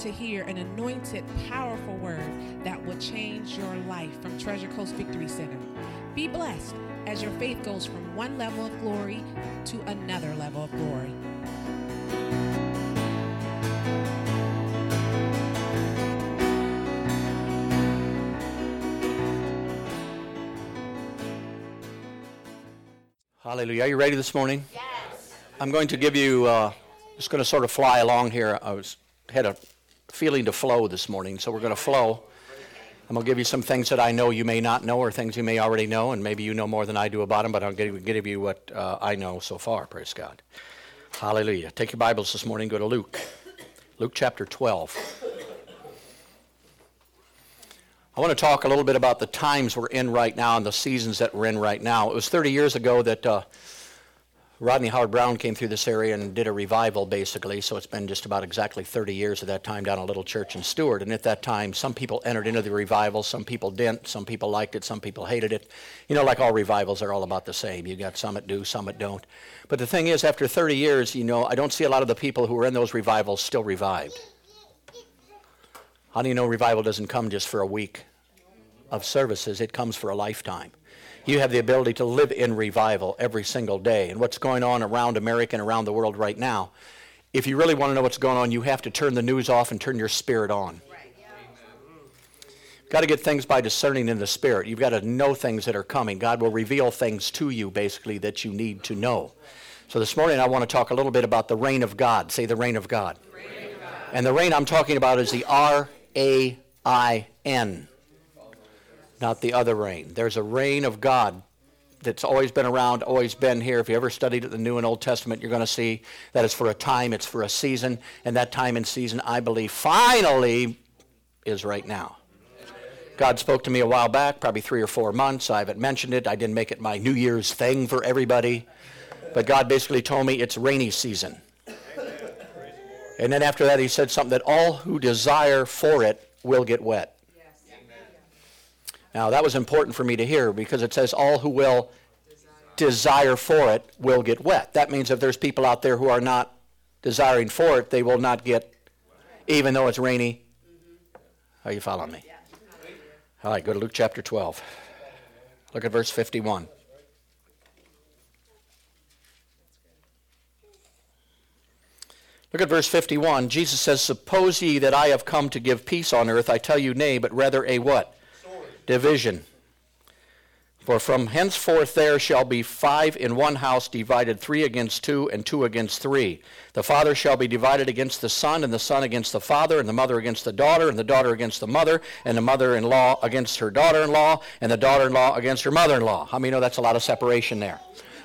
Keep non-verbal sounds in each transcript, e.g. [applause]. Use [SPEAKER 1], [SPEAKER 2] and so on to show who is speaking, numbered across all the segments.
[SPEAKER 1] to hear an anointed, powerful word that will change your life from Treasure Coast Victory Center. Be blessed as your faith goes from one level of glory to another level of glory.
[SPEAKER 2] Hallelujah. Are you ready this morning? Yes. I'm going to give you, uh, just going to sort of fly along here. I was had a feeling to flow this morning, so we're going to flow. I'm going to give you some things that I know you may not know or things you may already know, and maybe you know more than I do about them, but I'll give, give you what uh, I know so far. Praise God. Hallelujah. Take your Bibles this morning, go to Luke. Luke chapter 12. I want to talk a little bit about the times we're in right now and the seasons that we're in right now. It was 30 years ago that uh, Rodney Howard-Browne came through this area and did a revival, basically. So it's been just about exactly 30 years at that time down a little church in Stuart. And at that time, some people entered into the revival, some people didn't, some people liked it, some people hated it. You know, like all revivals, they're all about the same. You got some that do, some that don't. But the thing is, after 30 years, you know, I don't see a lot of the people who were in those revivals still revived. How do you know revival doesn't come just for a week of services? It comes for a lifetime. You have the ability to live in revival every single day. And what's going on around America and around the world right now, if you really want to know what's going on, you have to turn the news off and turn your spirit on. Got to get things by discerning in the spirit. You've got to know things that are coming. God will reveal things to you, basically, that you need to know. So this morning, I want to talk a little bit about the rain of God. Say the rain of God. Rain of God. And the rain I'm talking about is the R A I N not the other reign. There's a rain of God that's always been around, always been here. If you ever studied the New and Old Testament, you're going to see that it's for a time, it's for a season, and that time and season, I believe, finally is right now. God spoke to me a while back, probably three or four months. I haven't mentioned it. I didn't make it my New Year's thing for everybody. But God basically told me it's rainy season. And then after that, He said something that all who desire for it will get wet. Now, that was important for me to hear because it says, All who will desire for it will get wet. That means if there's people out there who are not desiring for it, they will not get, even though it's rainy. Are you following me? All right, go to Luke chapter 12. Look at verse 51. Look at verse 51. Jesus says, Suppose ye that I have come to give peace on earth. I tell you, nay, but rather a what? Division. For from henceforth there shall be five in one house divided, three against two, and two against three. The father shall be divided against the son, and the son against the father, and the mother against the daughter, and the daughter against the mother, and the mother in law against her daughter in law, and the daughter in law against her mother in law. How many know that's a lot of separation there?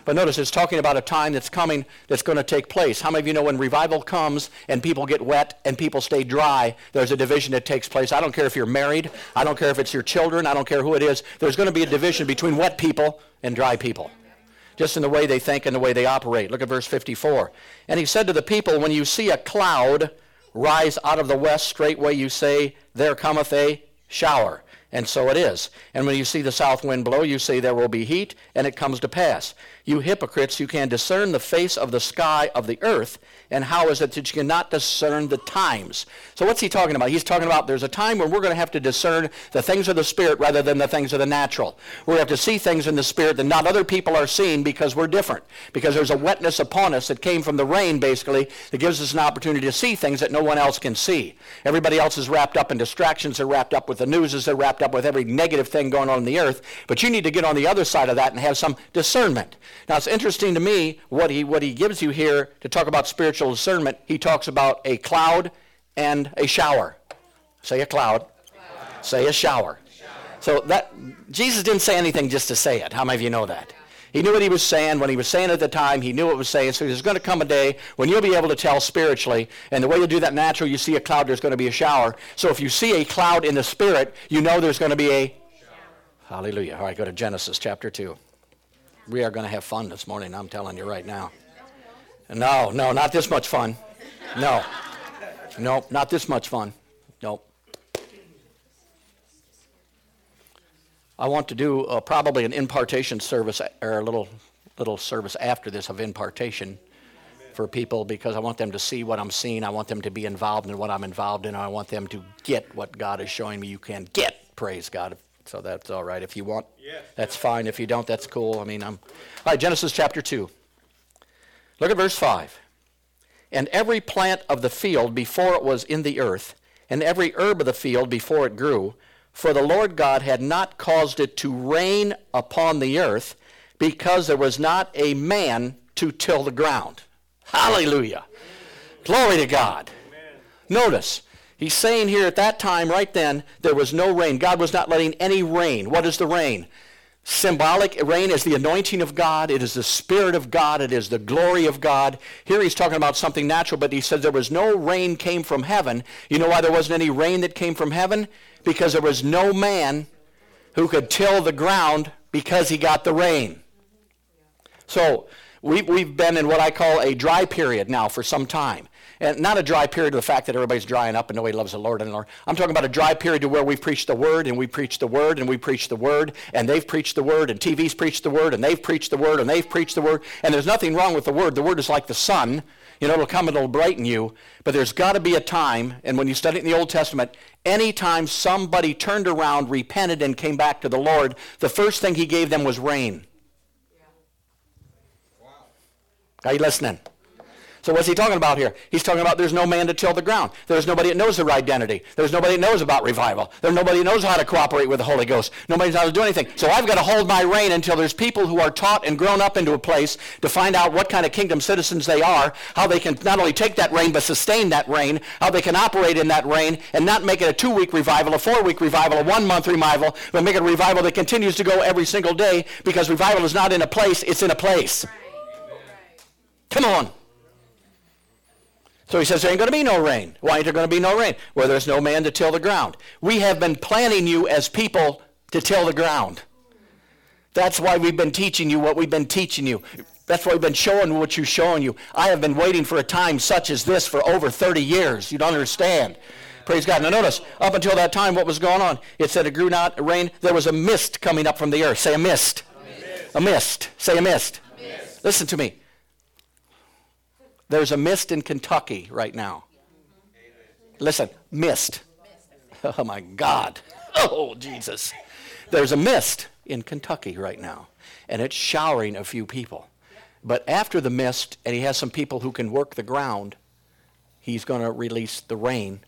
[SPEAKER 2] But notice it's talking about a time that's coming that's going to take place. How many of you know when revival comes and people get wet and people stay dry, there's a division that takes place? I don't care if you're married, I don't care if it's your children, I don't care who it is. There's going to be a division between wet people and dry people. Just in the way they think and the way they operate. Look at verse 54. And he said to the people, When you see a cloud rise out of the west, straightway you say, There cometh a shower. And so it is. And when you see the south wind blow, you say, There will be heat, and it comes to pass. You hypocrites, you can discern the face of the sky of the earth, and how is it that you cannot discern the times? So what's he talking about? He's talking about there's a time when we're going to have to discern the things of the spirit rather than the things of the natural. We're going to have to see things in the spirit that not other people are seeing because we're different. Because there's a wetness upon us that came from the rain, basically, that gives us an opportunity to see things that no one else can see. Everybody else is wrapped up in distractions. They're wrapped up with the news. They're wrapped up with every negative thing going on in the earth. But you need to get on the other side of that and have some discernment. Now, it's interesting to me what he, what he gives you here to talk about spiritual discernment. He talks about a cloud and a shower. Say a cloud. Say a shower. shower. So that Jesus didn't say anything just to say it. How many of you know that? He knew what he was saying. When he was saying it at the time, he knew what he was saying. So there's going to come a day when you'll be able to tell spiritually. And the way you do that naturally, you see a cloud, there's going to be a shower. So if you see a cloud in the spirit, you know there's going to be a shower. Hallelujah. All right, go to Genesis chapter 2. We are going to have fun this morning, I'm telling you right now. No, no, not this much fun. No. No, not this much fun. Nope. I want to do uh, probably an impartation service or a little little service after this of impartation for people because I want them to see what I'm seeing. I want them to be involved in what I'm involved in. I want them to get what God is showing me you can get. Praise God. So that's all right. If you want, yes. that's fine. If you don't, that's cool. I mean, I'm. All right, Genesis chapter 2. Look at verse 5. And every plant of the field before it was in the earth, and every herb of the field before it grew, for the Lord God had not caused it to rain upon the earth, because there was not a man to till the ground. Hallelujah. Glory to God. Notice, he's saying here at that time, right then, there was no rain. God was not letting any rain. What is the rain? Symbolic rain is the anointing of God. It is the Spirit of God. It is the glory of God. Here he's talking about something natural, but he says there was no rain came from heaven. You know why there wasn't any rain that came from heaven? Because there was no man who could till the ground because he got the rain. So we, we've been in what I call a dry period now for some time. And not a dry period of the fact that everybody's drying up and nobody loves the Lord anymore. I'm talking about a dry period to where we've preached the Word and we preach the Word and we preach the Word and they've preached the Word and TV's preached the Word and they've preached the Word and they've preached the Word. And there's nothing wrong with the Word. The Word is like the sun. You know, it'll come and it'll brighten you. But there's got to be a time, and when you study it in the Old Testament, anytime somebody turned around, repented, and came back to the Lord, the first thing he gave them was rain. Are you listening? So what's he talking about here? He's talking about there's no man to till the ground. There's nobody that knows their identity. There's nobody that knows about revival. There's nobody that knows how to cooperate with the Holy Ghost. Nobody knows how to do anything. So I've got to hold my rain until there's people who are taught and grown up into a place to find out what kind of kingdom citizens they are, how they can not only take that rain but sustain that rain, how they can operate in that rain and not make it a two-week revival, a four-week revival, a one-month revival, but make it a revival that continues to go every single day because revival is not in a place, it's in a place. Come on. So he says there ain't going to be no rain. Why ain't there going to be no rain? Where there's no man to till the ground. We have been planning you as people to till the ground. That's why we've been teaching you what we've been teaching you. That's why we've been showing what you're showing you. I have been waiting for a time such as this for over 30 years. You don't understand. Praise God. Now notice, up until that time, what was going on? It said it grew not rain. There was a mist coming up from the earth. Say a mist. A mist. A mist. Say a mist. a mist. Listen to me. There's a mist in Kentucky right now. Listen, mist. Oh my God. [laughs] Oh, Jesus. There's a mist in Kentucky right now, and it's showering a few people. But after the mist, and he has some people who can work the ground, he's going to release the rain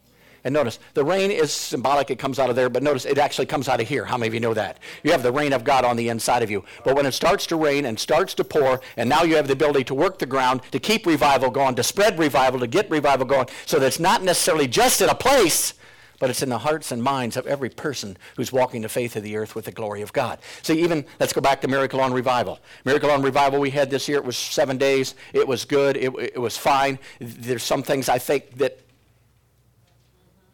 [SPEAKER 2] and notice, the rain is symbolic. It comes out of there, but notice it actually comes out of here. How many of you know that? You have the rain of God on the inside of you. But when it starts to rain and starts to pour, and now you have the ability to work the ground, to keep revival going, to spread revival, to get revival going, so that it's not necessarily just in a place, but it's in the hearts and minds of every person who's walking the faith of the earth with the glory of God. See, even, let's go back to Miracle on Revival. Miracle on Revival we had this year, it was seven days. It was good. It, it was fine. There's some things I think that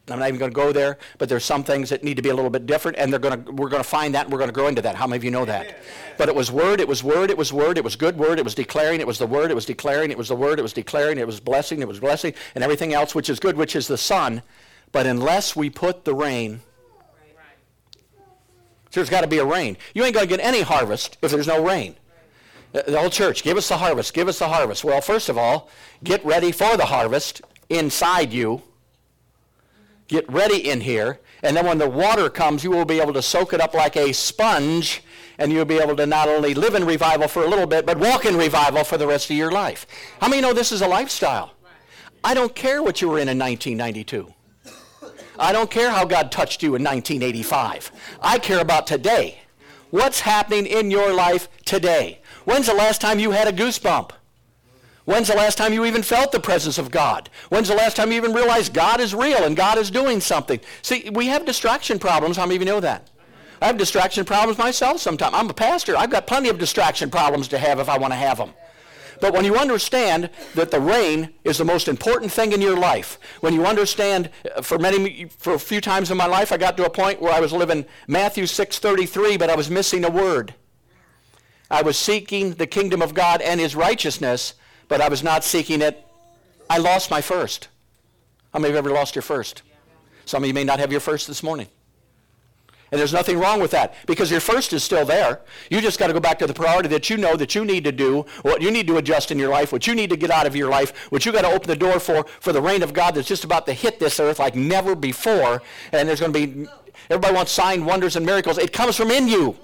[SPEAKER 2] I'm not even going to go there, but there's some things that need to be a little bit different, and they're going to, we're going to find that, and we're going to grow into that. How many of you know that? But it was word, it was word, it was word, it was good word, it was declaring, it was the word, it was declaring, it was the word, it was declaring, it was blessing, it was blessing, and everything else which is good, which is the sun. But unless we put the rain, there's got to be a rain. You ain't going to get any harvest if there's no rain. The whole church, give us the harvest, give us the harvest. Well, first of all, get ready for the harvest inside you get ready in here. And then when the water comes, you will be able to soak it up like a sponge, and you'll be able to not only live in revival for a little bit, but walk in revival for the rest of your life. How many know this is a lifestyle? I don't care what you were in in 1992. I don't care how God touched you in 1985. I care about today. What's happening in your life today? When's the last time you had a goosebump? When's the last time you even felt the presence of God? When's the last time you even realized God is real and God is doing something? See, we have distraction problems. How many of you know that? I have distraction problems myself sometimes. I'm a pastor. I've got plenty of distraction problems to have if I want to have them. But when you understand that the rain is the most important thing in your life, when you understand, uh, for many, for a few times in my life, I got to a point where I was living Matthew 6:33, but I was missing a word. I was seeking the kingdom of God and His righteousness, but I was not seeking it. I lost my first. How many of you ever lost your first? Some of you may not have your first this morning. And there's nothing wrong with that because your first is still there. You just got to go back to the priority that you know that you need to do, what you need to adjust in your life, what you need to get out of your life, what you got to open the door for, for the rain of God that's just about to hit this earth like never before. And there's going to be, everybody wants sign, wonders, and miracles. It comes from in you.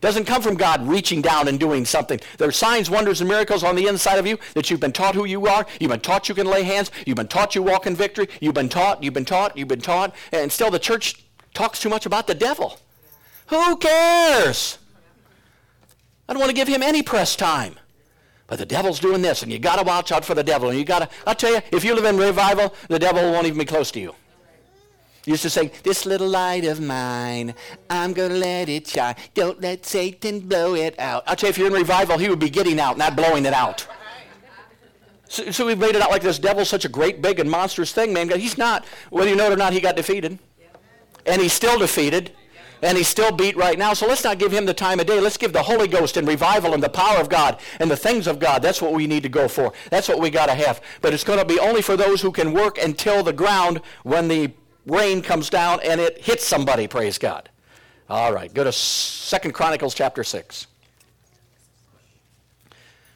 [SPEAKER 2] Doesn't come from God reaching down and doing something. There are signs, wonders, and miracles on the inside of you that you've been taught who you are. You've been taught you can lay hands. You've been taught you walk in victory. You've been taught, you've been taught, you've been taught. And still the church talks too much about the devil. Who cares? I don't want to give him any press time. But the devil's doing this, and you got to watch out for the devil. And you got to, I'll tell you, if you live in revival, the devil won't even be close to you. Used to say, This little light of mine, I'm going to let it shine. Don't let Satan blow it out. I'll tell you, if you're in revival, he would be getting out, not blowing it out. So, so we've made it out like this devil's such a great, big, and monstrous thing, man. He's not. Whether you know it or not, he got defeated. And he's still defeated. And he's still beat right now. So let's not give him the time of day. Let's give the Holy Ghost and revival and the power of God and the things of God. That's what we need to go for. That's what we got to have. But it's going to be only for those who can work and till the ground when the rain comes down and it hits somebody, praise God. All right, go to Second Chronicles chapter 6.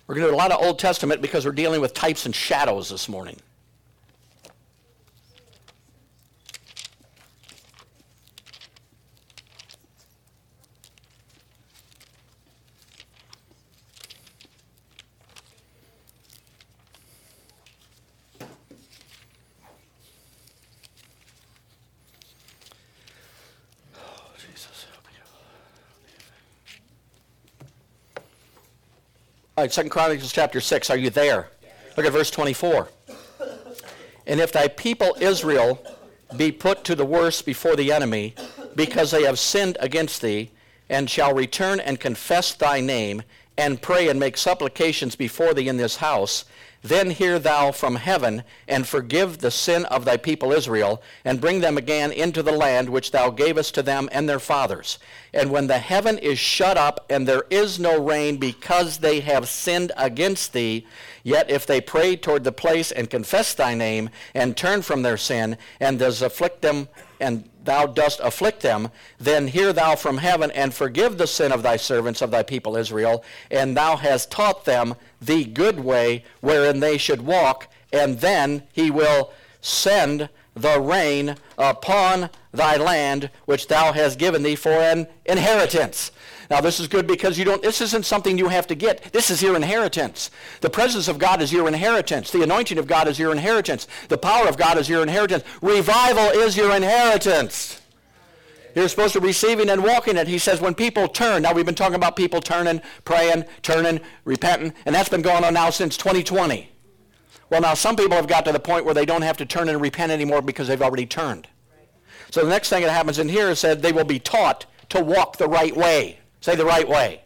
[SPEAKER 2] We're going to do a lot of Old Testament because we're dealing with types and shadows this morning. All right, Second Chronicles chapter 6. Are you there? Look at verse 24. And if thy people Israel be put to the worse before the enemy, because they have sinned against thee, and shall return and confess thy name, and pray and make supplications before thee in this house, then hear thou from heaven, and forgive the sin of thy people Israel, and bring them again into the land which thou gavest to them and their fathers. And when the heaven is shut up, and there is no rain, because they have sinned against thee, yet if they pray toward the place and confess thy name, and turn from their sin, and does afflict them and thou dost afflict them, then hear thou from heaven and forgive the sin of thy servants of thy people Israel, and thou hast taught them the good way wherein they should walk, and then he will send the rain upon thy land which thou hast given thee for an inheritance. Now this is good because you don't this isn't something you have to get. This is your inheritance. The presence of God is your inheritance. The anointing of God is your inheritance. The power of God is your inheritance. Revival is your inheritance. You're supposed to be receiving and walking it. He says when people turn, now we've been talking about people turning, praying, turning, repenting, and that's been going on now since 2020. Well, now some people have got to the point where they don't have to turn and repent anymore because they've already turned. So the next thing that happens in here is said they will be taught to walk the right way. Say the right way.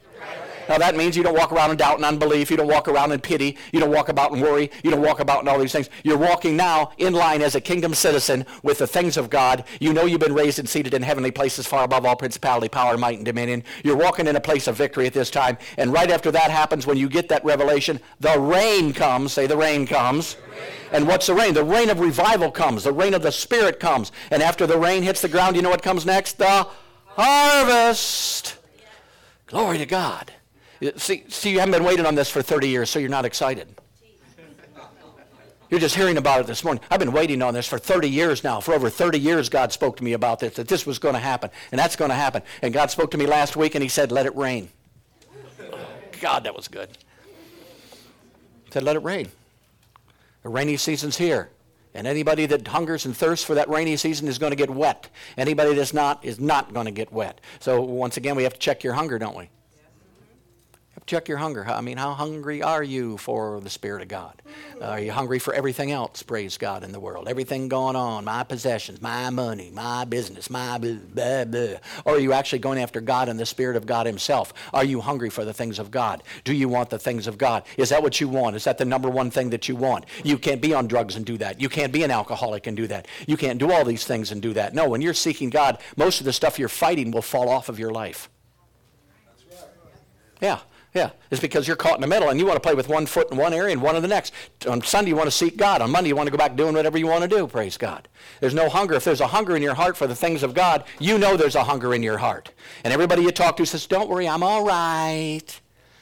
[SPEAKER 2] Now that means you don't walk around in doubt and unbelief. You don't walk around in pity. You don't walk about in worry. You don't walk about in all these things. You're walking now in line as a kingdom citizen with the things of God. You know you've been raised and seated in heavenly places far above all principality, power, might, and dominion. You're walking in a place of victory at this time. And right after that happens, when you get that revelation, the rain comes. Say the rain comes. And what's the rain? The rain of revival comes. The rain of the Spirit comes. And after the rain hits the ground, you know what comes next? The harvest. Glory to God. See, see, you haven't been waiting on this for 30 years, so you're not excited. You're just hearing about it this morning. I've been waiting on this for 30 years now. For over 30 years, God spoke to me about this, that this was going to happen, and that's going to happen. And God spoke to me last week, and He said, Let it rain. God, that was good. He said, Let it rain. The rainy season's here. And anybody that hungers and thirsts for that rainy season is going to get wet. Anybody that's not is not going to get wet. So once again, we have to check your hunger, don't we? Check your hunger. I mean, how hungry are you for the Spirit of God? Uh, are you hungry for everything else, praise God, in the world? Everything going on, my possessions, my money, my business, my blah, blah, blah. Or are you actually going after God and the Spirit of God Himself? Are you hungry for the things of God? Do you want the things of God? Is that what you want? Is that the number one thing that you want? You can't be on drugs and do that. You can't be an alcoholic and do that. You can't do all these things and do that. No, when you're seeking God, most of the stuff you're fighting will fall off of your life. Yeah. Yeah, it's because you're caught in the middle and you want to play with one foot in one area and one in the next. On Sunday, you want to seek God. On Monday, you want to go back doing whatever you want to do. Praise God. There's no hunger. If there's a hunger in your heart for the things of God, you know there's a hunger in your heart. And everybody you talk to says, Don't worry, I'm all right.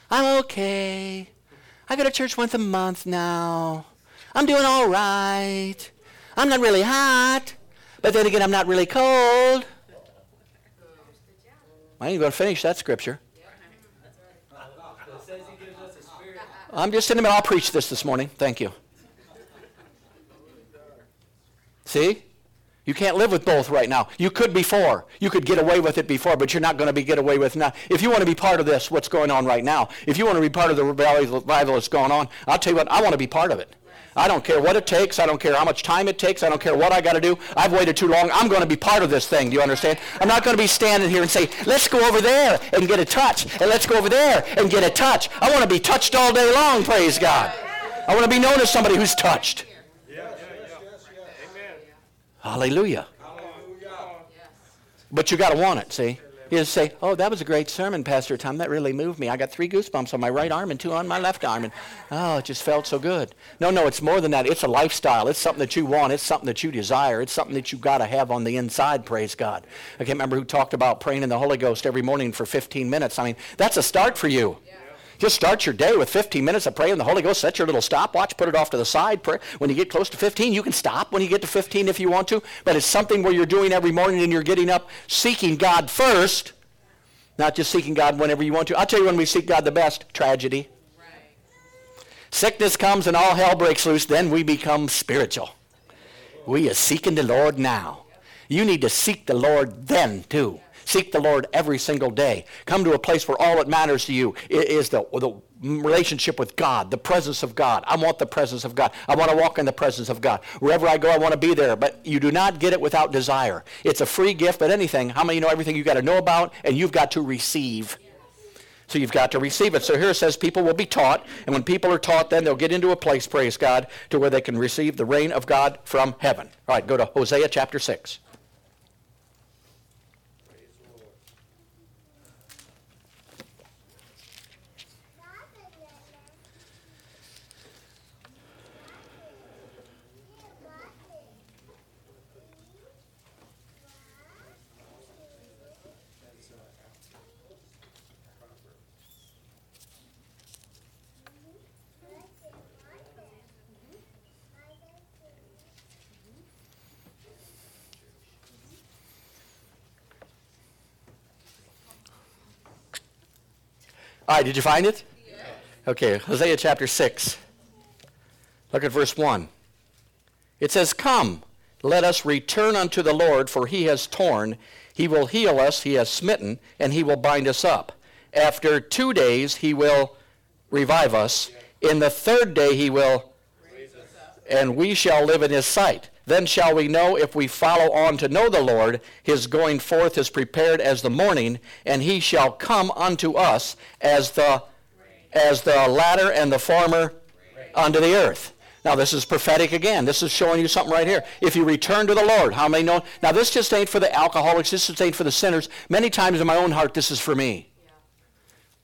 [SPEAKER 2] I'm okay. I go to church once a month now. I'm doing all right. I'm not really hot. But then again, I'm not really cold. I ain't going to finish that scripture. I'm just in the middle. I'll preach this this morning. Thank you. See? You can't live with both right now. You could before. You could get away with it before, but you're not going to be get away with now. If you want to be part of this, what's going on right now, if you want to be part of the revival that's going on, I'll tell you what, I want to be part of it. I don't care what it takes. I don't care how much time it takes. I don't care what I got to do. I've waited too long. I'm going to be part of this thing. Do you understand? I'm not going to be standing here and say, let's go over there and get a touch, and let's go over there and get a touch. I want to be touched all day long, praise God. I want to be known as somebody who's touched. yes amen hallelujah Hallelujah. But you got to want it, see? You just say, oh, that was a great sermon, Pastor Tom. That really moved me. I got three goosebumps on my right arm and two on my left arm. And, oh, it just felt so good. No, no, it's more than that. It's a lifestyle. It's something that you want. It's something that you desire. It's something that you've got to have on the inside, praise God. I can't remember who talked about praying in the Holy Ghost every morning for 15 minutes. I mean, that's a start for you. Just start your day with 15 minutes of praying in the Holy Ghost. Set your little stopwatch, put it off to the side. Pray. When you get close to 15, you can stop when you get to 15 if you want to. But it's something where you're doing every morning and you're getting up seeking God first, not just seeking God whenever you want to. I'll tell you when we seek God the best tragedy. Right. Sickness comes and all hell breaks loose, then we become spiritual. We are seeking the Lord now. You need to seek the Lord then too. Seek the Lord every single day. Come to a place where all that matters to you is the, the relationship with God, the presence of God. I want the presence of God. I want to walk in the presence of God. Wherever I go, I want to be there. But you do not get it without desire. It's a free gift, but anything, how many know everything you got to know about and you've got to receive? So you've got to receive it. So here it says people will be taught, and when people are taught, then they'll get into a place, praise God, to where they can receive the rain of God from heaven. All right, go to Hosea chapter 6. All right, did you find it? Okay, Hosea chapter 6. Look at verse 1. It says, Come, let us return unto the Lord, for he has torn. He will heal us, he has smitten, and he will bind us up. After two days he will revive us. In the third day he will, and we shall live in his sight. Then shall we know if we follow on to know the Lord, his going forth is prepared as the morning, and he shall come unto us as the as the latter and the former unto the earth. Now this is prophetic again. This is showing you something right here. If you return to the Lord, how many know? Now this just ain't for the alcoholics. This just ain't for the sinners. Many times in my own heart, this is for me.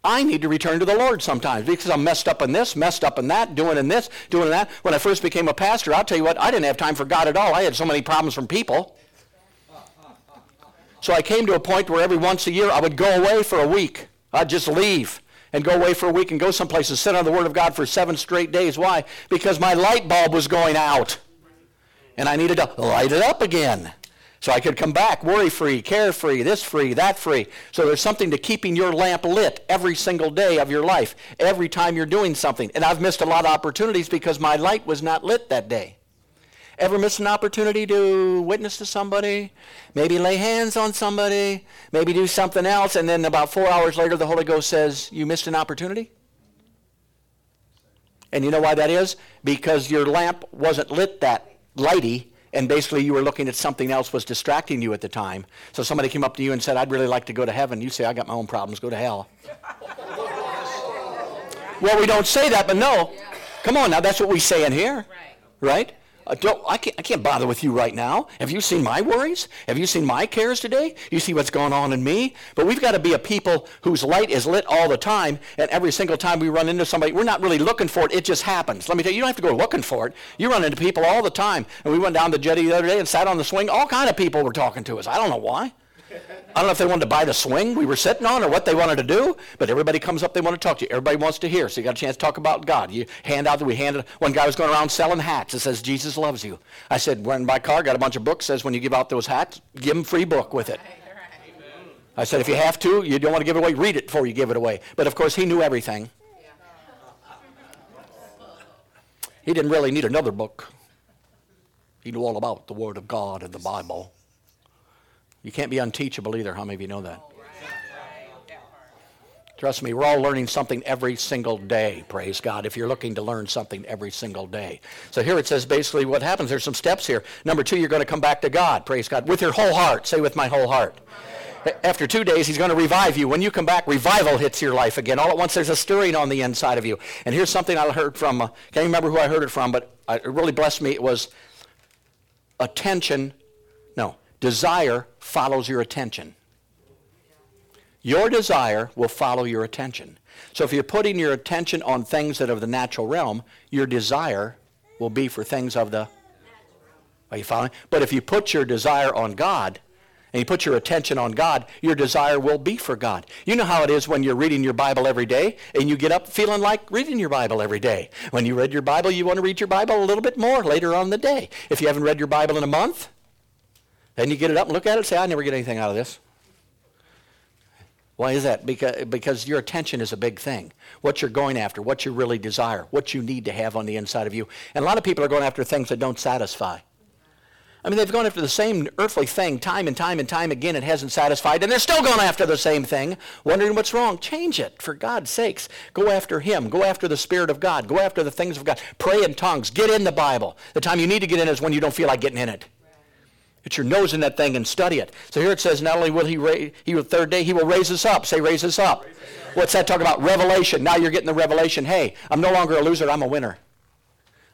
[SPEAKER 2] I need to return to the Lord sometimes because I'm messed up in this, messed up in that, doing in this, doing in that. When I first became a pastor, I'll tell you what, I didn't have time for God at all. I had so many problems from people. So I came to a point where every once a year I would go away for a week. I'd just leave and go away for a week and go someplace and sit on the Word of God for seven straight days. Why? Because my light bulb was going out. And I needed to light it up again. So I could come back worry-free, care free, this free, that free. So there's something to keeping your lamp lit every single day of your life, every time you're doing something. And I've missed a lot of opportunities because my light was not lit that day. Ever miss an opportunity to witness to somebody? Maybe lay hands on somebody? Maybe do something else? And then about four hours later, the Holy Ghost says, You missed an opportunity? And you know why that is? Because your lamp wasn't lit that lighty and basically you were looking at something else was distracting you at the time. So somebody came up to you and said, I'd really like to go to heaven. You say, I got my own problems, go to hell. [laughs] well, we don't say that, but no. Come on now, that's what we say in here. Right? Uh, don't, I, can't, I can't bother with you right now. Have you seen my worries? Have you seen my cares today? You see what's going on in me? But we've got to be a people whose light is lit all the time, and every single time we run into somebody, we're not really looking for it. It just happens. Let me tell you, you don't have to go looking for it. You run into people all the time. And we went down the jetty the other day and sat on the swing. All kind of people were talking to us. I don't know why. I don't know if they wanted to buy the swing we were sitting on or what they wanted to do, but everybody comes up, they want to talk to you. Everybody wants to hear, so you got a chance to talk about God. You hand out, that we handed, one guy was going around selling hats. It says, Jesus loves you. I said, when my car, got a bunch of books, says when you give out those hats, give them free book with it. I said, if you have to, you don't want to give it away, read it before you give it away. But of course, he knew everything. He didn't really need another book. He knew all about the Word of God and the Bible. You can't be unteachable either. How many of you know that? Trust me, we're all learning something every single day, praise God, if you're looking to learn something every single day. So here it says basically what happens. There's some steps here. Number two, you're going to come back to God, praise God, with your whole heart. Say, with my whole heart. After two days, he's going to revive you. When you come back, revival hits your life again. All at once, there's a stirring on the inside of you. And here's something I heard from, uh, can't remember who I heard it from, but it really blessed me. It was attention, desire follows your attention. Your desire will follow your attention. So if you're putting your attention on things that are of the natural realm, your desire will be for things of the. Are you following? But if you put your desire on God, and you put your attention on God, your desire will be for God. You know how it is when you're reading your Bible every day and you get up feeling like reading your Bible every day. When you read your Bible, you want to read your Bible a little bit more later on the day. If you haven't read your Bible in a month, then you get it up and look at it and say, I never get anything out of this. Why is that? Because, because your attention is a big thing. What you're going after, what you really desire, what you need to have on the inside of you. And a lot of people are going after things that don't satisfy. I mean, they've gone after the same earthly thing time and time and time again. It hasn't satisfied, and they're still going after the same thing, wondering what's wrong. Change it, for God's sakes. Go after Him. Go after the Spirit of God. Go after the things of God. Pray in tongues. Get in the Bible. The time you need to get in is when you don't feel like getting in it. Get your nose in that thing and study it. So here it says, not only will he raise, he will third day, he will raise us up. Say, raise us up. Raise us up. What's that talking about? Revelation. Now you're getting the revelation. Hey, I'm no longer a loser. I'm a winner.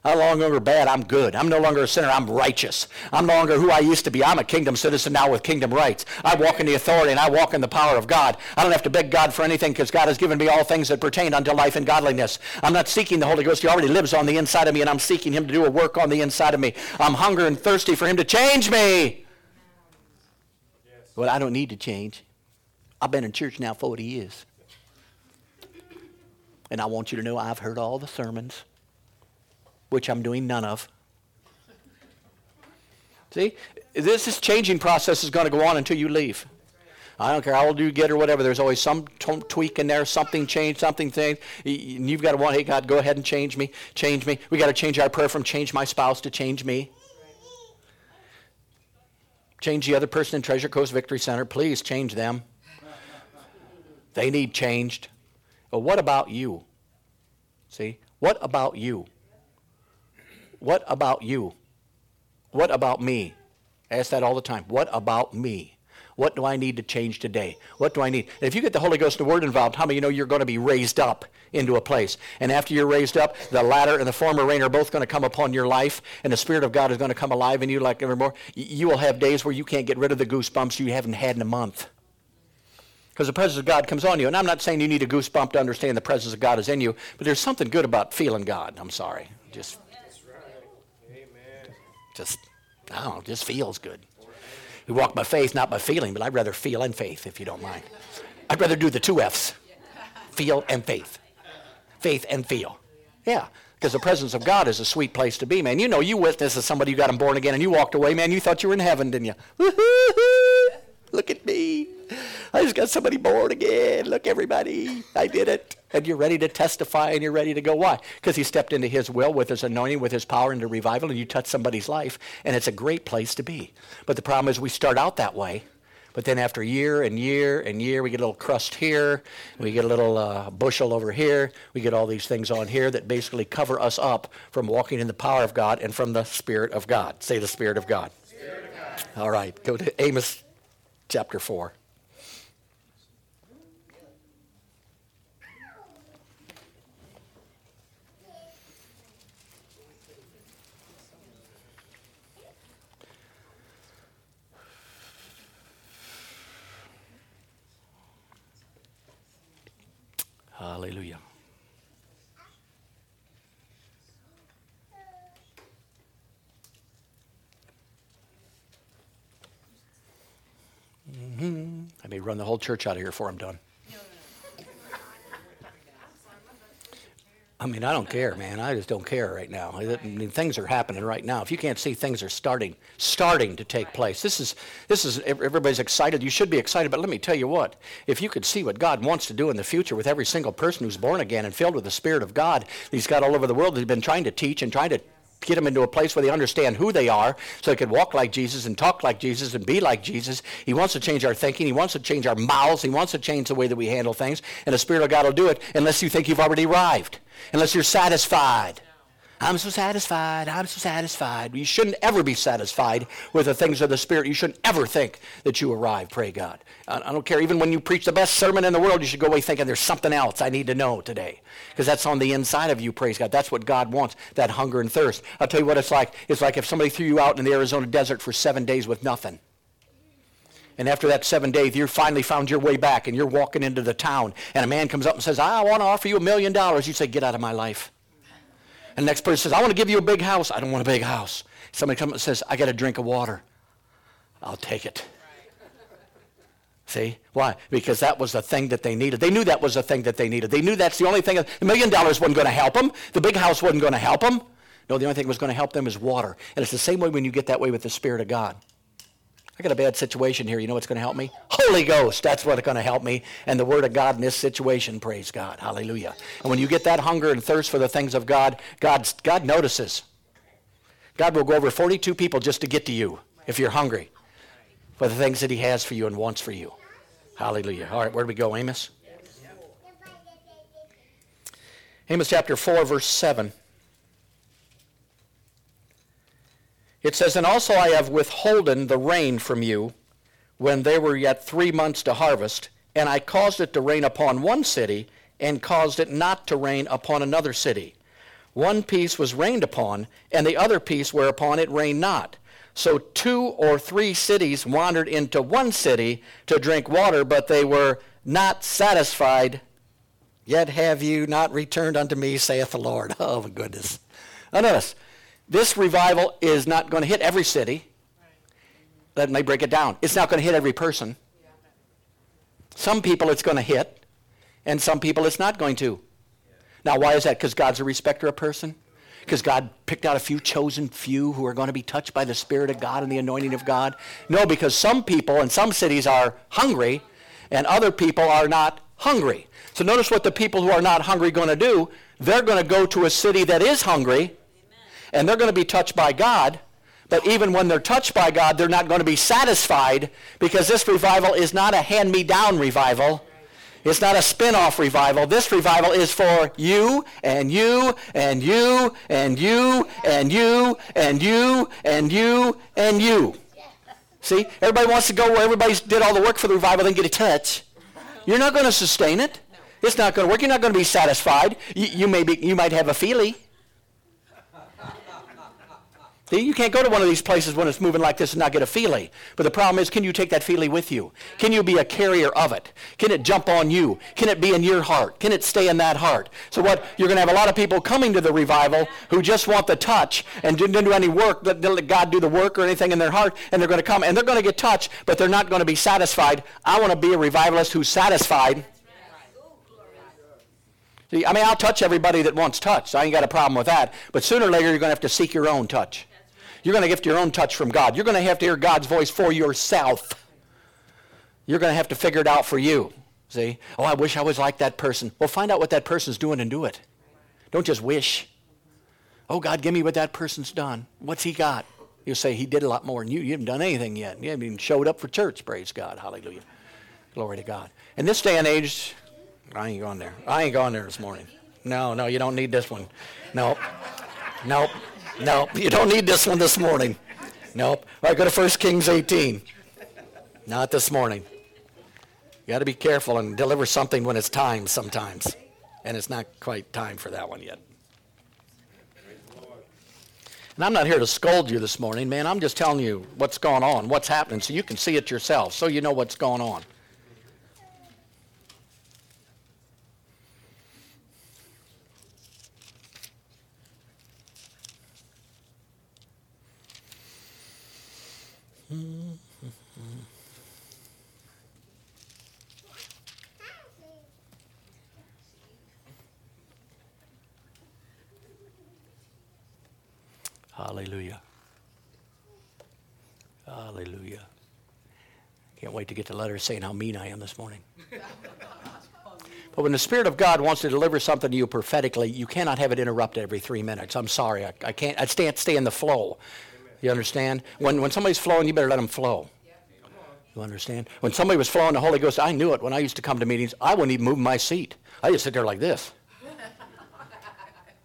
[SPEAKER 2] I'm no longer bad. I'm good. I'm no longer a sinner. I'm righteous. I'm no longer who I used to be. I'm a kingdom citizen now with kingdom rights. I walk in the authority and I walk in the power of God. I don't have to beg God for anything because God has given me all things that pertain unto life and godliness. I'm not seeking the Holy Ghost. He already lives on the inside of me and I'm seeking him to do a work on the inside of me. I'm hungry and thirsty for him to change me. Well, I don't need to change. I've been in church now 40 years. And I want you to know I've heard all the sermons which I'm doing none of. See, this is changing process is going to go on until you leave. I don't care how old you get or whatever. There's always some t- tweak in there, something changed, something thing. You've got to want, hey God, go ahead and change me, change me. We got to change our prayer from change my spouse to change me. Change the other person in Treasure Coast Victory Center. Please change them. They need changed. But what about you? See, what about you? What about you? What about me? I ask that all the time. What about me? What do I need to change today? What do I need? And if you get the Holy Ghost and the Word involved, how many you know you're going to be raised up into a place? And after you're raised up, the latter and the former rain are both going to come upon your life, and the Spirit of God is going to come alive in you like evermore. You will have days where you can't get rid of the goosebumps you haven't had in a month. Because the presence of God comes on you. And I'm not saying you need a goosebump to understand the presence of God is in you, but there's something good about feeling God. I'm sorry. Just just, I don't know, just feels good. We walk by faith, not by feeling, but I'd rather feel and faith, if you don't mind. I'd rather do the two F's feel and faith. Faith and feel. Yeah, because the presence of God is a sweet place to be, man. You know, you witnessed as somebody who got him born again and you walked away, man. You thought you were in heaven, didn't you? [laughs] Look at me. I just got somebody born again. Look, everybody. I did it. And you're ready to testify and you're ready to go. Why? Because he stepped into his will with his anointing, with his power into revival, and you touch somebody's life. And it's a great place to be. But the problem is we start out that way. But then after year and year and year, we get a little crust here, we get a little uh, bushel over here, we get all these things on here that basically cover us up from walking in the power of God and from the Spirit of God. Say the Spirit of God. Spirit of God. All right, go to Amos chapter 4. Hallelujah. Mm-hmm. I may run the whole church out of here before I'm done. Mean, I don't care, man. I just don't care right now. I mean, things are happening right now. If you can't see, things are starting, starting to take place. This is, this is. Everybody's excited. You should be excited, but let me tell you what. If you could see what God wants to do in the future with every single person who's born again and filled with the Spirit of God, He's got all over the world. He's been trying to teach and trying to get them into a place where they understand who they are so they can walk like Jesus and talk like Jesus and be like Jesus. He wants to change our thinking. He wants to change our mouths. He wants to change the way that we handle things. And the Spirit of God will do it unless you think you've already arrived, unless you're satisfied. I'm so satisfied. I'm so satisfied. You shouldn't ever be satisfied with the things of the Spirit. You shouldn't ever think that you arrived, pray God. I don't care. Even when you preach the best sermon in the world, you should go away thinking there's something else I need to know today. Because that's on the inside of you, praise God. That's what God wants, that hunger and thirst. I'll tell you what it's like. It's like if somebody threw you out in the Arizona desert for seven days with nothing. And after that seven days, you finally found your way back and you're walking into the town. And a man comes up and says, I want to offer you a million dollars. You say, Get out of my life. And the next person says, I want to give you a big house. I don't want a big house. Somebody comes and says, I got a drink of water. I'll take it. See? Why? Because that was the thing that they needed. They knew that was the thing that they needed. They knew that's the only thing. The million dollars wasn't going to help them. The big house wasn't going to help them. No, the only thing that was going to help them is water. And it's the same way when you get that way with the Spirit of God. I got a bad situation here. You know what's going to help me? Holy Ghost. That's what's going to help me. And the Word of God in this situation. Praise God. Hallelujah. And when you get that hunger and thirst for the things of God, God, God notices. God will go over 42 people just to get to you if you're hungry for the things that He has for you and wants for you. Hallelujah. All right, where do we go, Amos? Amos chapter 4, verse 7. It says, And also I have withholden the rain from you when there were yet three months to harvest, and I caused it to rain upon one city, and caused it not to rain upon another city. One piece was rained upon, and the other piece whereupon it rained not. So two or three cities wandered into one city to drink water, but they were not satisfied. Yet have you not returned unto me, saith the Lord. [laughs] Oh, my goodness. Now notice, this revival is not going to hit every city. Let me break it down. It's not going to hit every person. Some people it's going to hit, and some people it's not going to. Now, why is that? Because God's a respecter of person? Because God picked out a few chosen few who are going to be touched by the Spirit of God and the anointing of God? No, because some people in some cities are hungry, and other people are not hungry. So notice what the people who are not hungry going to do. They're going to go to a city that is hungry, and they're going to be touched by God. But even when they're touched by God, they're not going to be satisfied because this revival is not a hand me down revival. It's not a spin off revival. This revival is for you and you and you and you and you and you and you and you. See, everybody wants to go where everybody did all the work for the revival, then get a touch. You're not going to sustain it. It's not going to work. You're not going to be satisfied. You, you may be, you might have a feeling. You can't go to one of these places when it's moving like this and not get a feeling. But the problem is, can you take that feeling with you? Can you be a carrier of it? Can it jump on you? Can it be in your heart? Can it stay in that heart? So what you're going to have a lot of people coming to the revival who just want the touch and didn't do any work, didn't let God do the work or anything in their heart, and they're going to come and they're going to get touched, but they're not going to be satisfied. I want to be a revivalist who's satisfied. See, I mean, I'll touch everybody that wants touched. I ain't got a problem with that. But sooner or later, you're going to have to seek your own touch. You're going to get your own touch from God. You're going to have to hear God's voice for yourself. You're going to have to figure it out for you. See? Oh, I wish I was like that person. Well, find out what that person's doing and do it. Don't just wish. Oh, God, give me what that person's done. What's he got? You'll say, He did a lot more than you. You haven't done anything yet. You haven't even showed up for church. Praise God. Hallelujah. Glory to God. In this day and age, I ain't going there. I ain't going there this morning. No, no, you don't need this one. Nope. Nope. Nope, you don't need this one this morning. Nope. All right, go to 1 Kings 18. Not this morning. You got to be careful and deliver something when it's time sometimes. And it's not quite time for that one yet. And I'm not here to scold you this morning, man. I'm just telling you what's going on, what's happening, so you can see it yourself, so you know what's going on. Hallelujah. Hallelujah. Can't wait to get the letter saying how mean I am this morning. [laughs] but when the Spirit of God wants to deliver something to you prophetically, you cannot have it interrupted every three minutes. I'm sorry. I, I can't. I can't stay in the flow. You understand? When, when somebody's flowing, you better let them flow. You understand? When somebody was flowing the Holy Ghost, I knew it. When I used to come to meetings, I wouldn't even move my seat. I just sit there like this.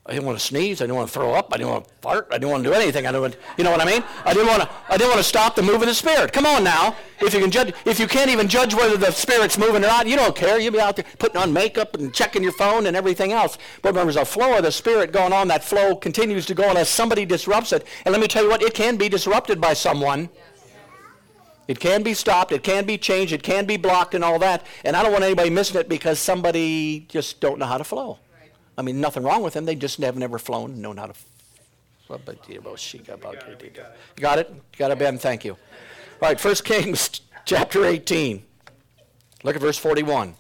[SPEAKER 2] I didn't want to sneeze. I didn't want to throw up. I didn't want to fart. I didn't want to do anything. I didn't. Want, you know what I mean? I didn't want to. I didn't want to stop the move of the spirit. Come on now. If you can judge, if you can't even judge whether the spirit's moving or not, you don't care. You'll be out there putting on makeup and checking your phone and everything else. But remember, there's a flow of the spirit going on. That flow continues to go unless somebody disrupts it. And let me tell you what, it can be disrupted by someone. It can be stopped. It can be changed. It can be blocked and all that. And I don't want anybody missing it because somebody just don't know how to flow. I mean, nothing wrong with them. They just have never flown, known how to. You got it? You got it, Ben? Thank you. All right, 1 Kings [laughs] chapter 18. Look at verse 41.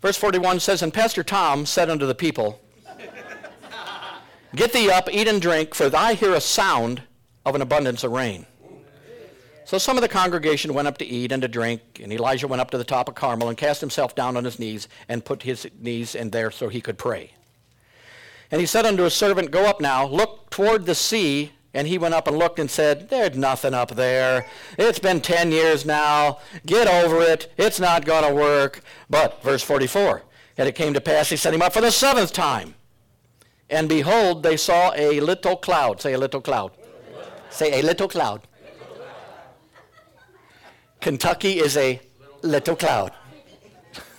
[SPEAKER 2] Verse 41 says, And Pastor Tom said unto the people, Get thee up, eat and drink, for I hear a sound of an abundance of rain. So some of the congregation went up to eat and to drink, and Elijah went up to the top of Carmel and cast himself down on his knees and put his knees in there so he could pray. And he said unto his servant, Go up now, look toward the sea. And he went up and looked and said, There's nothing up there. It's been 10 years now. Get over it. It's not going to work. But, verse 44, and it came to pass, he set him up for the seventh time. And behold, they saw a little cloud. Say a little cloud. Say a little cloud. Kentucky is a little cloud. [laughs]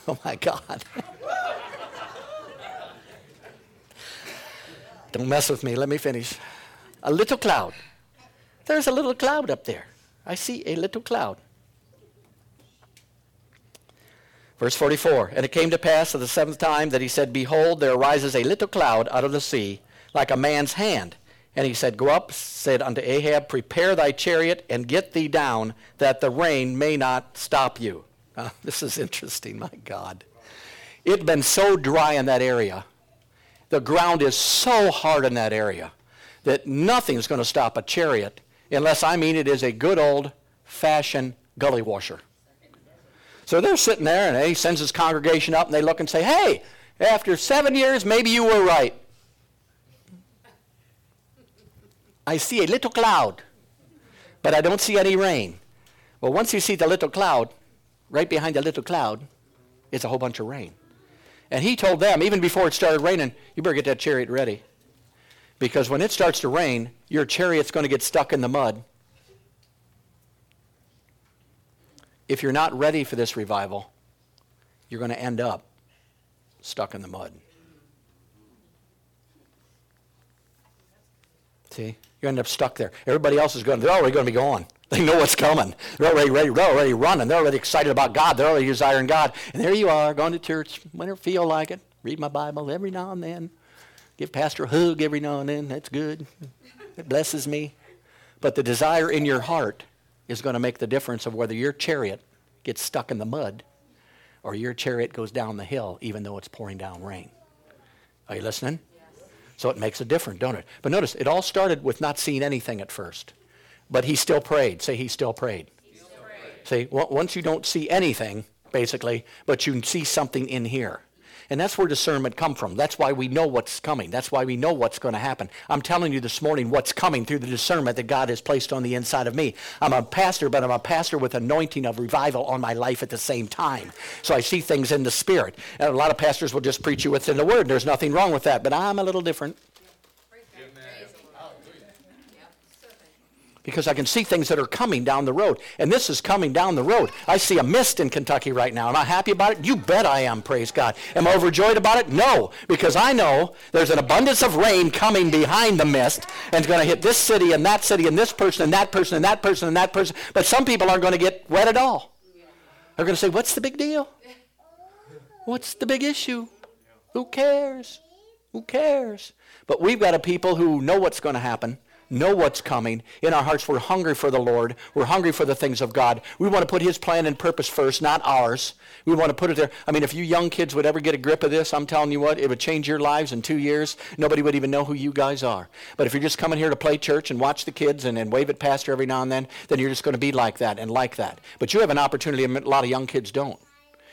[SPEAKER 2] Oh my God. [laughs] Don't mess with me. Let me finish. A little cloud. There's a little cloud up there. I see a little cloud. Verse 44 And it came to pass at the seventh time that he said, Behold, there arises a little cloud out of the sea, like a man's hand. And he said, Go up, said unto Ahab, Prepare thy chariot and get thee down, that the rain may not stop you. Uh, [laughs] this is interesting, my God. It had been so dry in that area. The ground is so hard in that area that nothing's going to stop a chariot unless, I mean, it is a good old fashioned gully washer. So they're sitting there, and he sends his congregation up, and they look and say, Hey, after seven years, maybe you were right. I see a little cloud, but I don't see any rain. Well, once you see the little cloud, right behind the little cloud is a whole bunch of rain. And he told them, even before it started raining, you better get that chariot ready. Because when it starts to rain, your chariot's going to get stuck in the mud. If you're not ready for this revival, you're going to end up stuck in the mud. See? You end up stuck there. Everybody else is going, they're already going to be gone. [laughs] They know what's coming. They're already ready. They're already running. They're already excited about God. They're already desiring God. And there you are, going to church whenever feel like it. Read my Bible every now and then. Give Pastor a hug every now and then. That's good. It blesses me. But the desire in your heart is going to make the difference of whether your chariot gets stuck in the mud or your chariot goes down the hill even though it's pouring down rain. Are you listening? So it makes a difference, don't it? But notice, it all started with not seeing anything at first. But he still prayed. Say, he still prayed. He still prayed. See, once you don't see anything, basically, but you can see something in here. And that's where discernment come from. That's why we know what's coming. That's why we know what's going to happen. I'm telling you this morning what's coming through the discernment that God has placed on the inside of me. I'm a pastor, but I'm a pastor with anointing of revival on my life at the same time. So I see things in the spirit. And a lot of pastors will just preach you within the word. There's nothing wrong with that, but I'm a little different. Because I can see things that are coming down the road. And this is coming down the road. I see a mist in Kentucky right now. Am I happy about it? You bet I am, praise God. Am I overjoyed about it? No, because I know there's an abundance of rain coming behind the mist and it's going to hit this city and that city and this person and that person and that person and that person. But some people aren't going to get wet at all. They're going to say, what's the big deal? What's the big issue? Who cares? Who cares? But we've got a people who know what's going to happen know what's coming. In our hearts, we're hungry for the Lord. We're hungry for the things of God. We want to put His plan and purpose first, not ours. We want to put it there. I mean, if you young kids would ever get a grip of this, I'm telling you what, it would change your lives in two years. Nobody would even know who you guys are. But if you're just coming here to play church and watch the kids and, and wave at pastor every now and then, then you're just going to be like that and like that. But you have an opportunity a lot of young kids don't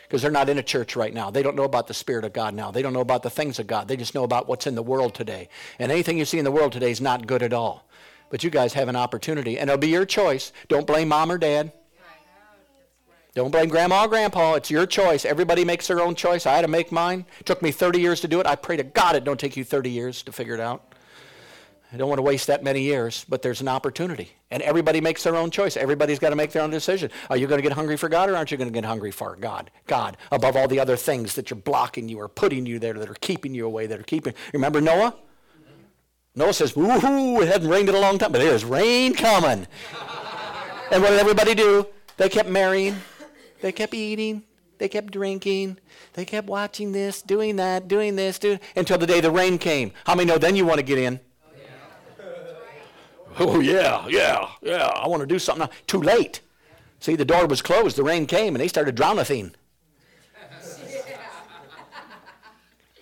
[SPEAKER 2] because they're not in a church right now. They don't know about the Spirit of God now. They don't know about the things of God. They just know about what's in the world today. And anything you see in the world today is not good at all. But you guys have an opportunity, and it'll be your choice. Don't blame mom or dad. Don't blame grandma or grandpa. It's your choice. Everybody makes their own choice. I had to make mine. It took me 30 years to do it. I pray to God it don't take you 30 years to figure it out. I don't want to waste that many years, but there's an opportunity. And everybody makes their own choice. Everybody's got to make their own decision. Are you going to get hungry for God or aren't you going to get hungry for God? God, above all the other things that you're blocking you or putting you there that are keeping you away, that are keeping. Remember Noah? Noah says, woohoo, it hadn't rained in a long time, but there's rain coming. and what did everybody do? They kept marrying, they kept eating, they kept drinking, they kept watching this, doing that, doing this, doing until the day the rain came. How many know then you want to get in? Oh, yeah, oh, yeah, yeah, I want to do something. Too late. See, the door was closed, the rain came, and they started drowning.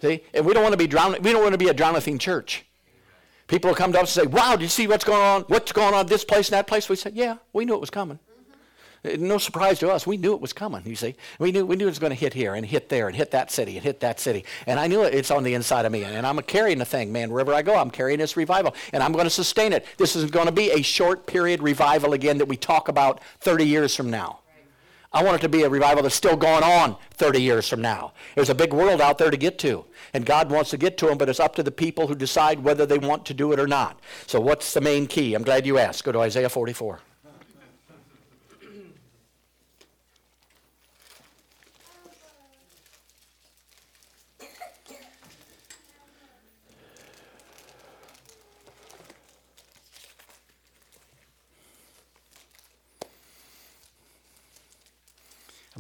[SPEAKER 2] See, and we don't want to be drowning. We don't want to be a drowning church. People will come to us and say, Wow, did you see what's going on? What's going on this place and that place? We say, Yeah, we knew it was coming. Mm-hmm. No surprise to us. We knew it was coming, you see. We knew, we knew it was going to hit here and hit there and hit that city and hit that city. And I knew it, it's on the inside of me. And I'm carrying the thing, man. Wherever I go, I'm carrying this revival. And I'm going to sustain it. This is going to be a short period revival again that we talk about 30 years from now. I want it to be a revival that's still going on 30 years from now. There's a big world out there to get to, and God wants to get to them, but it's up to the people who decide whether they want to do it or not. So, what's the main key? I'm glad you asked. Go to Isaiah 44.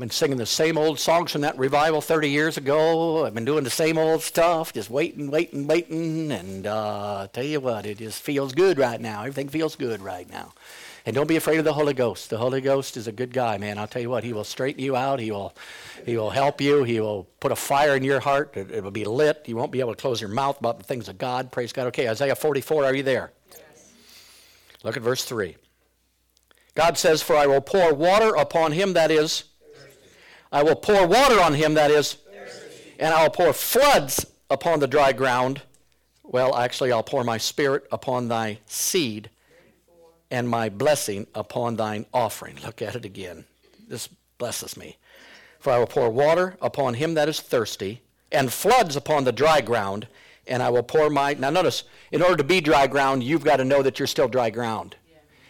[SPEAKER 2] Been singing the same old songs from that revival 30 years ago. I've been doing the same old stuff, just waiting, waiting, waiting. And uh, tell you what, it just feels good right now. Everything feels good right now. And don't be afraid of the Holy Ghost. The Holy Ghost is a good guy, man. I'll tell you what, he will straighten you out. He will, he will help you. He will put a fire in your heart. It, it will be lit. You won't be able to close your mouth about the things of God. Praise God. Okay, Isaiah 44, are you there? Look at verse 3. God says, For I will pour water upon him that is I will pour water on him that is, thirsty. and I will pour floods upon the dry ground. Well, actually, I'll pour my spirit upon thy seed and my blessing upon thine offering. Look at it again. This blesses me. For I will pour water upon him that is thirsty, and floods upon the dry ground, and I will pour my. Now, notice, in order to be dry ground, you've got to know that you're still dry ground.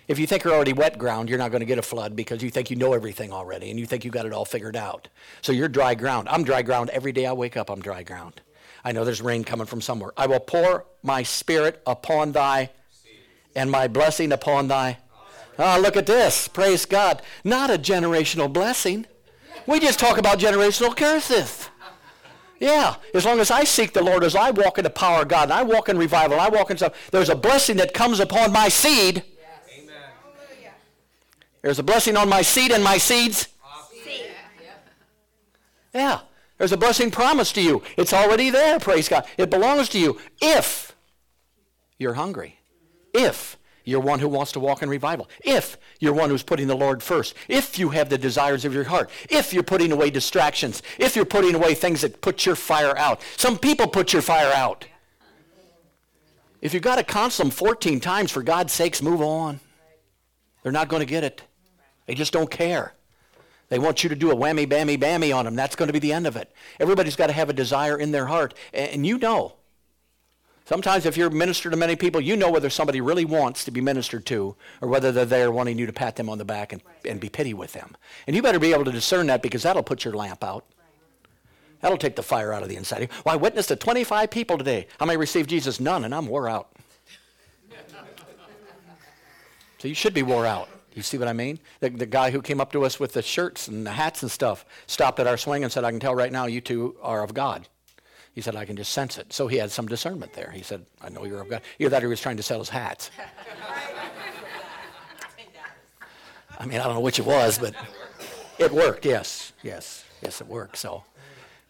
[SPEAKER 2] If you think you're already wet ground, you're not going to get a flood because you think you know everything already and you think you got it all figured out. So you're dry ground. I'm dry ground every day I wake up, I'm dry ground. I know there's rain coming from somewhere. I will pour my spirit upon thy and my blessing upon thy. Oh, look at this. Praise God. Not a generational blessing. We just talk about generational curses. Yeah, as long as I seek the Lord, as I walk in the power of God, and I walk in revival, and I walk in stuff, there's a blessing that comes upon my seed there's a blessing on my seed and my seeds. Yeah. There's a blessing promised to you. It's already there, praise God. It belongs to you if you're hungry. If you're one who wants to walk in revival. If you're one who's putting the Lord first. If you have the desires of your heart. If you're putting away distractions. If you're putting away things that put your fire out. Some people put your fire out. If you've got to counsel them 14 times, for God's sakes, move on. They're not going to get it. They just don't care. They want you to do a whammy, bammy, bammy on them. That's going to be the end of it. Everybody's got to have a desire in their heart. And you know. Sometimes if you're ministered to many people, you know whether somebody really wants to be ministered to or whether they're there wanting you to pat them on the back and, and be pity with them. And you better be able to discern that because that'll put your lamp out. That'll take the fire out of the inside. Well, I witnessed to 25 people today. How many received Jesus? None, and I'm wore out. [laughs] so you should be wore out. You see what I mean? The, the guy who came up to us with the shirts and the hats and stuff stopped at our swing and said, I can tell right now you two are of God. He said, I can just sense it. So he had some discernment there. He said, I know you're of God. Either that or he was trying to sell his hats. I mean, I don't know which it was, but it worked, yes. Yes. Yes, it worked. So.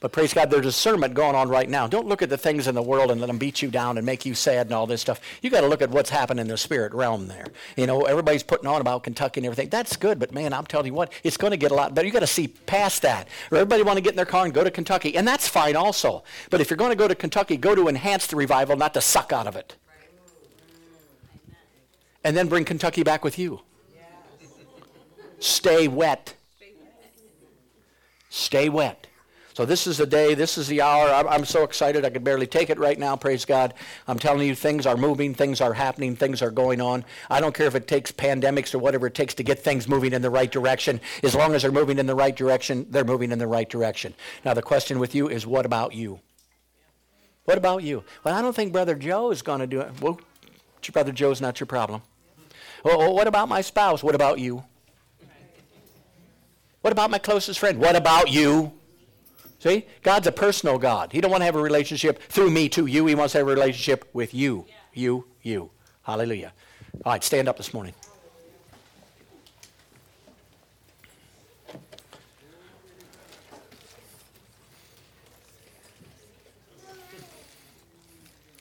[SPEAKER 2] But praise God, there's discernment going on right now. Don't look at the things in the world and let them beat you down and make you sad and all this stuff. You got to look at what's happening in the spirit realm there. You know, everybody's putting on about Kentucky and everything. That's good, but man, I'm telling you what, it's going to get a lot better. You got to see past that. Everybody want to get in their car and go to Kentucky, and that's fine also. But if you're going to go to Kentucky, go to enhance the revival, not to suck out of it. And then bring Kentucky back with you. Stay wet. Stay wet. So this is the day, this is the hour. I'm, so excited I can barely take it right now, praise God. I'm telling you, things are moving, things are happening, things are going on. I don't care if it takes pandemics or whatever it takes to get things moving in the right direction. As long as they're moving in the right direction, they're moving in the right direction. Now the question with you is, what about you? What about you? Well, I don't think Brother Joe is going to do it. Well, Brother Joe's not your problem. Well, what about my spouse? What about you? What about my closest friend? What about you? See? God's a personal God. He don't want to have a relationship through me to you. He wants to have a relationship with you. You, you. Hallelujah. All right, stand up this morning.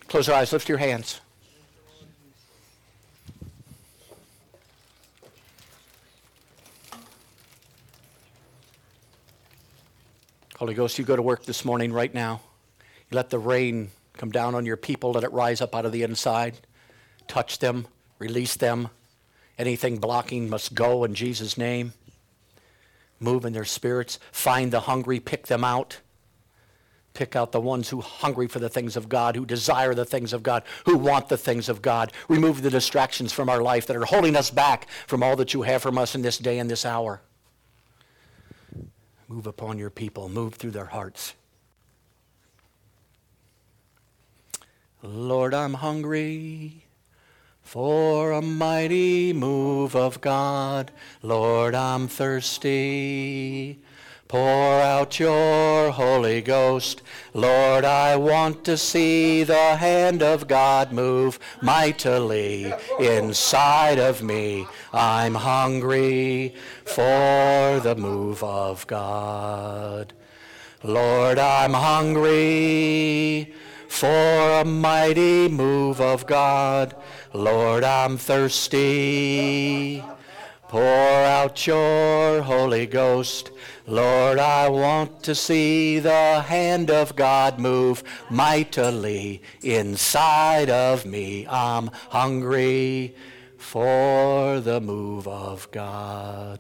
[SPEAKER 2] Close your eyes. Lift your hands. Holy Ghost, you go to work this morning right now. You let the rain come down on your people, let it rise up out of the inside. Touch them, release them. Anything blocking must go in Jesus' name. Move in their spirits. Find the hungry, pick them out. Pick out the ones who hungry for the things of God, who desire the things of God, who want the things of God. Remove the distractions from our life that are holding us back from all that you have from us in this day and this hour. Move upon your people, move through their hearts. Lord, I'm hungry for a mighty move of God. Lord, I'm thirsty Pour out your Holy Ghost. Lord, I want to see the hand of God move mightily inside of me. I'm hungry for the move of God. Lord, I'm hungry for a mighty move of God. Lord, I'm thirsty. Pour out your Holy Ghost. Lord, I want to see the hand of God move mightily inside of me. I'm hungry for the move of God.